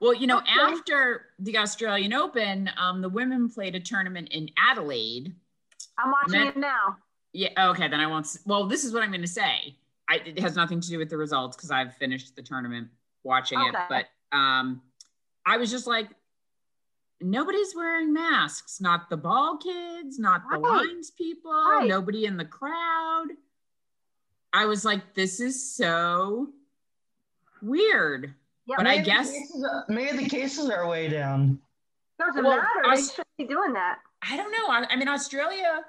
Well, you know, Okay. after the Australian Open, um, the women played a tournament in Adelaide. I'm watching Then- it now. Yeah. Okay. Then I won't. Well, this is what I'm going to say. I, it has nothing to do with the results because I've finished the tournament watching it. But um, I was just like, nobody's wearing masks. Not the ball kids. Not the Right. lines people. Right. Nobody in the crowd. I was like, this is so weird. Yeah, But I guess cases are- maybe the cases are way down. Doesn't Well, matter. I They shouldn't be doing that. I don't know. I, I mean, Australia,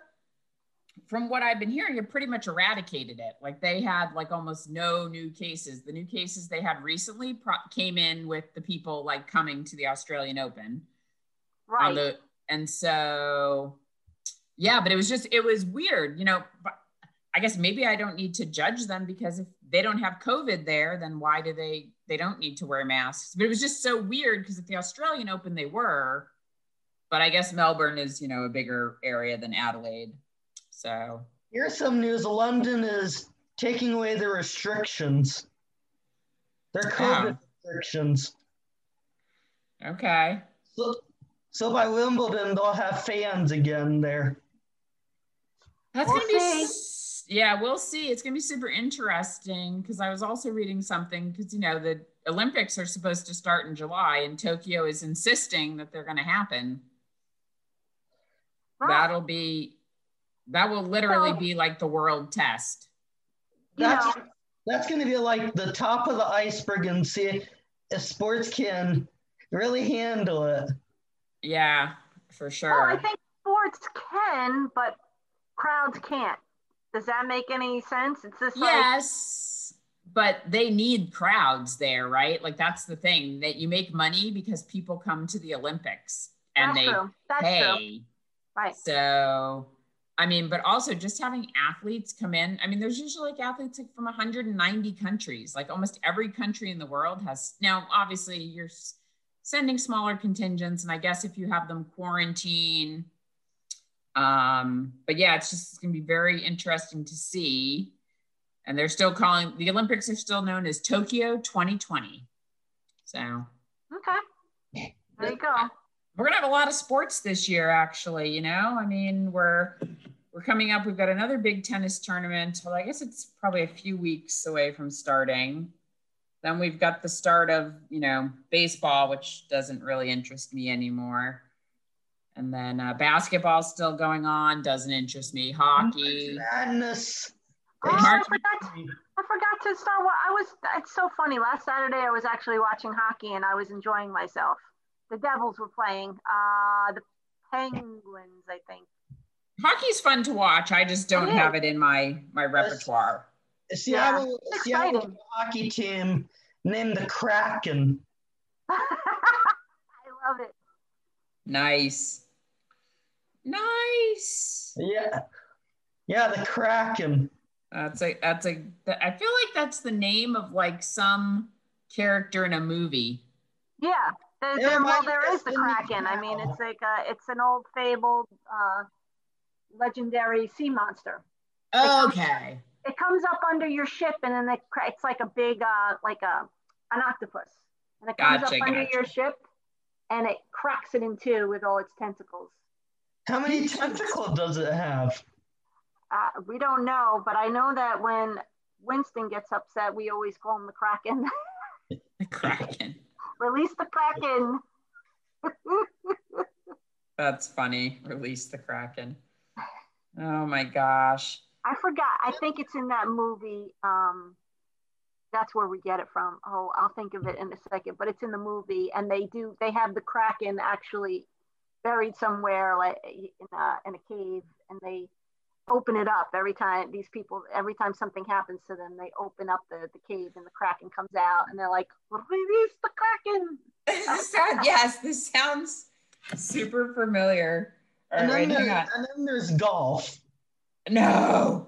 from what I've been hearing, it pretty much eradicated it. Like they had like almost no new cases. The new cases they had recently pro- came in with the people like coming to the Australian Open. Right. the and so yeah but it was just it was weird you know but i guess maybe i don't need to judge them because if they don't have covid there then why do they they don't need to wear masks but it was just so weird because at the australian open they were but i guess melbourne is you know a bigger area than adelaide so Here's some news. London is taking away the restrictions. Their COVID restrictions. okay So, so by Wimbledon, they'll have fans again there. That's We'll gonna be see. s- yeah, we'll see. It's gonna be super interesting because I was also reading something because you know the Olympics are supposed to start in July and Tokyo is insisting that they're gonna happen. Right. That'll be that will literally So- be like the world test. That's know, that's going to be like the top of the iceberg and see if sports can really handle it. Yeah, for well, sure. I think sports can, but crowds can't. Does that make any sense? It's just like yes, but they need crowds there, right? Like that's the thing that you make money because people come to the Olympics and that's they true. That's pay. true. Right. So, I mean, but also just having athletes come in. I mean, there's usually like athletes like from 190 countries. Like almost every country in the world has. Now, obviously, you're sending smaller contingents, and I guess if you have them quarantine. Um, but yeah, it's just it's gonna be very interesting to see. And they're still calling the Olympics are still known as Tokyo 2020. So Okay. There you go. We're gonna have a lot of sports this year actually you know i mean we're we're coming up we've got another big tennis tournament well i guess it's probably a few weeks away from starting then we've got the start of you know baseball which doesn't really interest me anymore and then uh, basketball's still going on doesn't interest me hockey Madness. Oh, I March- forgot. I forgot to start. wa- I was. It's so funny. Last Saturday, I was actually watching hockey and I was enjoying myself. The Devils were playing. Uh, the Penguins, I think. hockey's fun to watch i just don't It is. have it in my my repertoire Seattle, It's Seattle hockey team named the Kraken. I love it. nice nice Yeah. Yeah, the Kraken. That's a that's a th- I feel like that's the name of like some character in a movie. Yeah. There, Yeah, well, there is the Kraken. I mean, it's like a, it's an old fabled, uh, legendary sea monster. Okay. It comes up under your ship, and then it, it's like a big, uh, like a an octopus, and it comes Gotcha, up under gotcha. your ship, and it cracks it in two with all its tentacles. How many tentacles does it have? Uh, we don't know, but I know that when Winston gets upset, we always call him the Kraken. The Kraken. Release the Kraken. That's funny. Release the Kraken. Oh my gosh. I forgot. I think it's in that movie. Um, that's where we get it from. Oh, I'll think of it in a second. But it's in the movie, and they do. They have the Kraken actually buried somewhere, like in a, in a cave, and they open it up every time. These people, every time something happens to them, they open up the, the cave, and the Kraken comes out, and they're like, "Release the Kraken!" This sound- yes, this sounds super familiar. All And right, then, hang there, and then there's golf. No.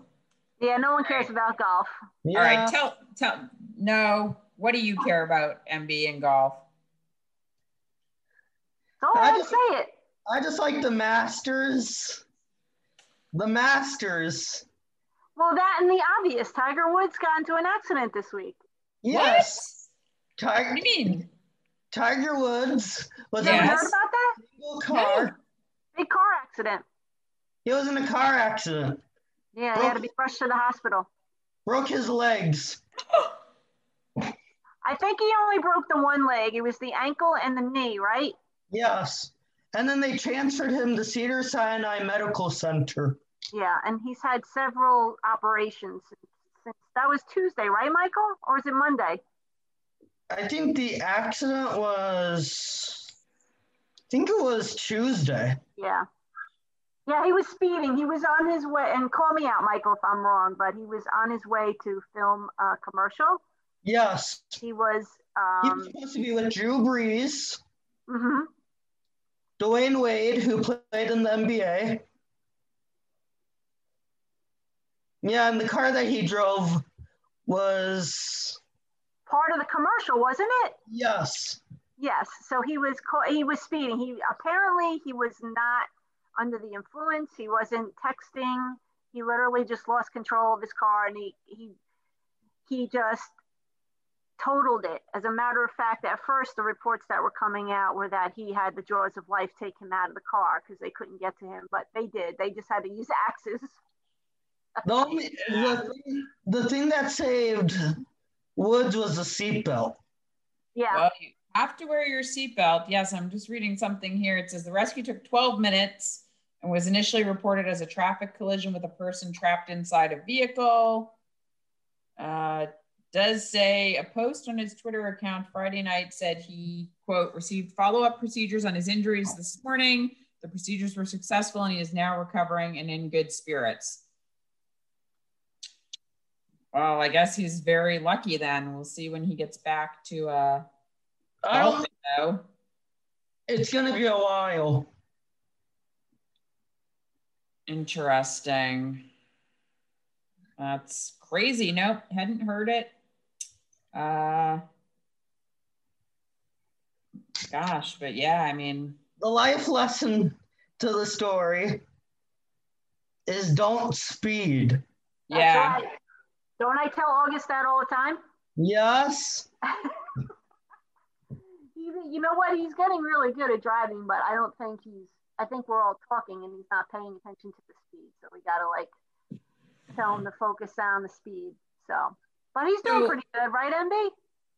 Yeah, no one cares about golf. Yeah. All right, tell tell no. What do you care about MB and golf? Go I just- say it. I just like the Masters. The Masters. Well, that and the obvious. Tiger Woods got into an accident this week. Yes. What? What Tiger, do you mean? Tiger Woods was You in a Yes. heard about that? single car. Big car accident. He was in a car accident. Yeah, he had to be rushed to the hospital. Broke his legs. I think he only broke the one leg. It was the ankle and the knee, right? Yes. And then they transferred him to Cedar Sinai Medical Center. Yeah, and he's had several operations since that was Tuesday, right, Michael? Or is it Monday? I think the accident was, I think it was Tuesday. Yeah. Yeah, he was speeding. He was on his way, and call me out, Michael, if I'm wrong, but he was on his way to film a commercial. Yes. He was, He um, was supposed to be with Drew Brees, mhm. Dwyane Wade, who played in the NBA. Yeah, and the car that he drove was, part of the commercial, wasn't it? yes. Yes. So he was ca- he was speeding. He apparently he was not under the influence. He wasn't texting. He literally just lost control of his car, and he he he just totaled it. As a matter of fact, at first the reports that were coming out were that he had the jaws of life take him out of the car because they couldn't get to him, but they did. They just had to use axes. The only the, thing- the thing that saved Woods was the seatbelt. Yeah. Well, you have to wear your seatbelt. Yes, I'm just reading something here. It says the rescue took 12 minutes and was initially reported as a traffic collision with a person trapped inside a vehicle. Uh, does say a post on his Twitter account Friday night said he, quote, received follow up procedures on his injuries this morning. The procedures were successful and he is now recovering and in good spirits. Well, I guess he's very lucky then. We'll see when he gets back to uh, I don't, Buffalo. it's gonna be a while. Interesting. That's crazy. Nope, hadn't heard it. Uh, gosh, but yeah, I mean, The life lesson to the story is don't speed. That's yeah, right. Don't I tell August that all the time? Yes. He, you know what? He's getting really good at driving, but I don't think he's. I think we're all talking and he's not paying attention to the speed. So we gotta like tell him to focus on the speed. So, but he's doing So- pretty good, right, MB?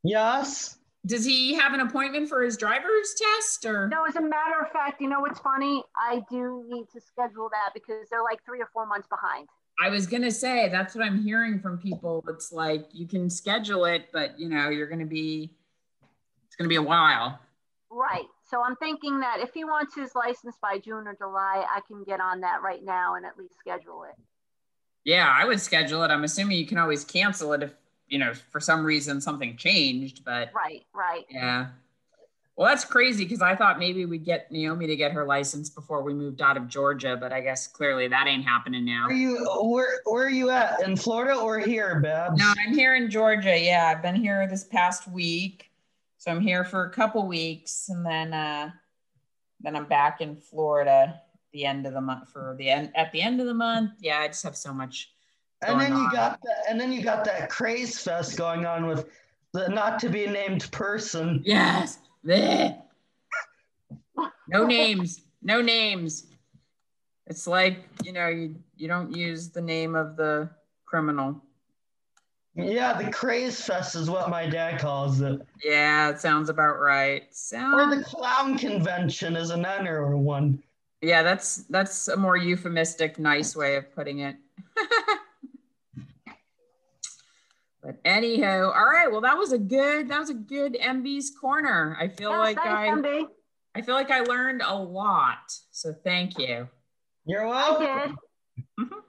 Yes. does he have an appointment for his driver's test or? No, as a matter of fact, you know what's funny? I do need to schedule that because they're like three or four months behind. I was gonna say that's what I'm hearing from people. It's like you can schedule it, but you know you're gonna be. It's gonna be a while. Right. So I'm thinking that if he wants his license by June or July, I can get on that right now and at least schedule it. Yeah, I would schedule it. I'm assuming you can always cancel it if you know for some reason something changed, but Right, right. yeah. Well, that's crazy because I thought maybe we'd get Naomi to get her license before we moved out of Georgia, but I guess clearly that ain't happening now. Where you where where are you at? In Florida or here, Babs? No, I'm here in Georgia. Yeah, I've been here this past week. So I'm here for a couple weeks and then uh then I'm back in Florida the end of the month for the end at the end of the month. Yeah, I just have so much and then you on. got that and then you got that craze fest going on with the not to be named person. Yes. No names. No names. It's like, you know, you, you don't use the name of the criminal. Yeah, the craze fest is what my dad calls it. Yeah, it sounds about right. Or the clown convention is another one. yeah, that's that's a more euphemistic, nice way of putting it. but anyhow, all right. Well, that was a good that was a good MB's corner. I feel Yes, like thanks, I MB. I feel like I learned a lot. So thank you. You're I welcome. did. Mhm.